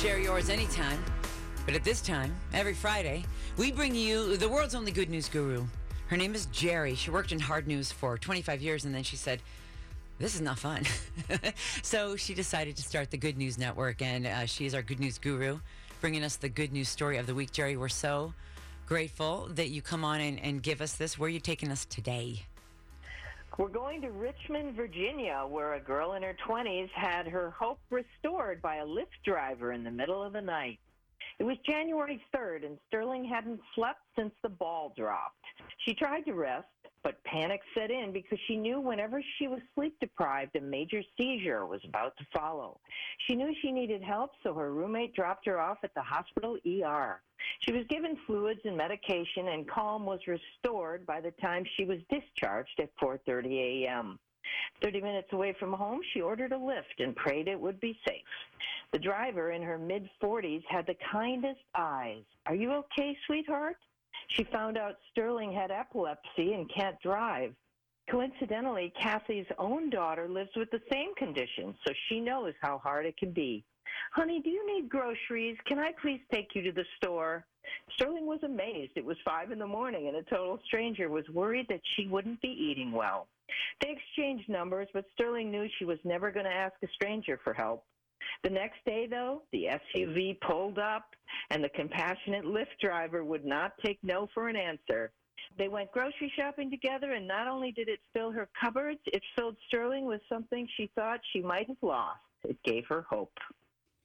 share yours anytime. But at this time, every Friday, we bring you the world's only good news guru. Her name is Geri. She worked in hard news for 25 years and then she said, this is not fun. so she decided to start the Good News Network, and uh, she is our good news guru, bringing us the good news story of the week. Geri, we're so grateful that you come on and, and give us this. Where are you taking us today? We're going to Richmond, Virginia, where a girl in her 20s had her hope restored by a Lyft driver in the middle of the night. It was January 3rd, and Sterling hadn't slept since the ball dropped. She tried to rest, but panic set in because she knew whenever she was sleep deprived, a major seizure was about to follow. She knew she needed help, so her roommate dropped her off at the hospital ER. She was given fluids and medication, and calm was restored by the time she was discharged at 4:30 a.m. 30 minutes away from home, she ordered a Lyft and prayed it would be safe. The driver, in her mid 40s, had the kindest eyes. Are you okay, sweetheart? She found out Sterling had epilepsy and can't drive. Coincidentally, Kathy's own daughter lives with the same condition, so she knows how hard it can be. Honey, do you need groceries? Can I please take you to the store? Sterling was amazed. It was five in the morning, and a total stranger was worried that she wouldn't be eating well. They exchanged numbers, but Sterling knew she was never going to ask a stranger for help. The next day, though, the SUV pulled up, and the compassionate Lyft driver would not take no for an answer. They went grocery shopping together, and not only did it fill her cupboards, it filled Sterling with something she thought she might have lost. It gave her hope.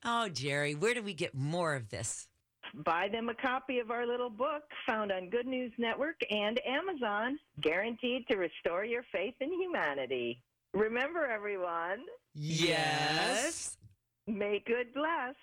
Oh, Geri, where do we get more of this? Buy them a copy of our little book found on Good News Network and Amazon, guaranteed to restore your faith in humanity. Remember, everyone, Yes. may good bless.